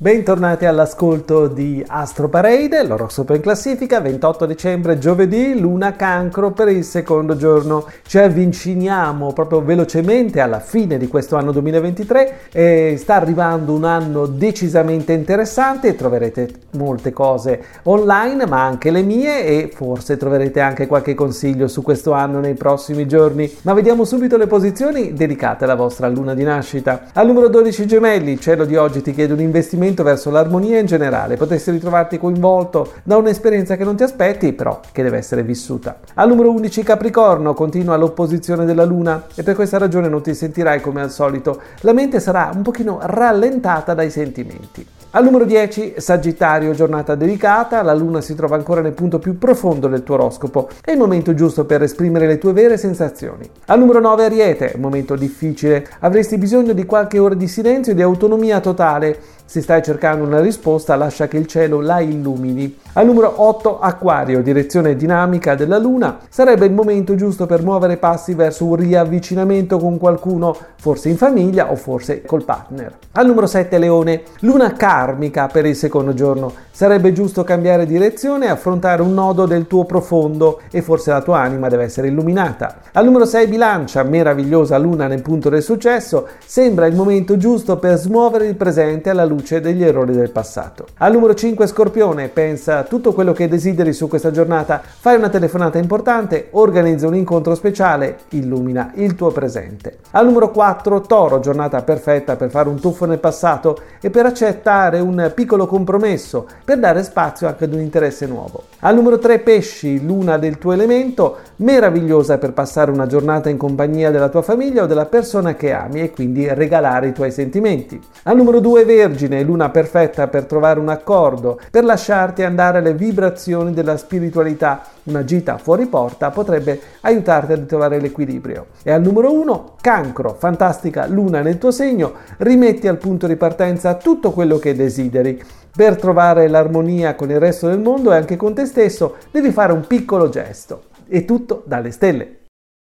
Bentornati all'ascolto di Astro Parade, l'oroscopo in classifica, 28 dicembre, giovedì, luna cancro per il secondo giorno. Ci avviciniamo proprio velocemente alla fine di questo anno 2023 e sta arrivando un anno decisamente interessante, troverete molte cose online ma anche le mie e forse troverete anche qualche consiglio su questo anno nei prossimi giorni. Ma vediamo subito le posizioni dedicate alla vostra luna di nascita. Al numero 12 gemelli, cielo di oggi ti chiede un investimento orientamento verso l'armonia in generale, potresti ritrovarti coinvolto da un'esperienza che non ti aspetti, però che deve essere vissuta. Al numero 11 Capricorno continua l'opposizione della Luna e per questa ragione non ti sentirai come al solito, la mente sarà un pochino rallentata dai sentimenti. Al numero 10, Sagittario, giornata delicata, la luna si trova ancora nel punto più profondo del tuo oroscopo, è il momento giusto per esprimere le tue vere sensazioni. Al numero 9, Ariete, momento difficile, avresti bisogno di qualche ora di silenzio e di autonomia totale. Se stai cercando una risposta, lascia che il cielo la illumini. Al numero 8, Acquario, direzione dinamica della Luna, sarebbe il momento giusto per muovere passi verso un riavvicinamento con qualcuno, forse in famiglia o forse col partner. Al numero 7, Leone, Luna karmica per il secondo giorno. Sarebbe giusto cambiare direzione e affrontare un nodo del tuo profondo e forse la tua anima deve essere illuminata. Al numero 6, Bilancia, meravigliosa Luna nel punto del successo, sembra il momento giusto per smuovere il presente alla luce degli errori del passato. Al numero 5, Scorpione, pensa tutto quello che desideri su questa giornata, fai una telefonata importante, organizza un incontro speciale, illumina il tuo presente. Al numero 4 Toro, giornata perfetta per fare un tuffo nel passato e per accettare un piccolo compromesso, per dare spazio anche ad un interesse nuovo. Al numero 3 Pesci, luna del tuo elemento, meravigliosa per passare una giornata in compagnia della tua famiglia o della persona che ami e quindi regalare i tuoi sentimenti. Al numero 2 Vergine, luna perfetta per trovare un accordo, per lasciarti andare le vibrazioni della spiritualità. Una gita fuori porta potrebbe aiutarti a ritrovare l'equilibrio. E al numero 1, cancro, fantastica luna nel tuo segno, rimetti al punto di partenza tutto quello che desideri. Per trovare l'armonia con il resto del mondo e anche con te stesso devi fare un piccolo gesto. E tutto dalle stelle.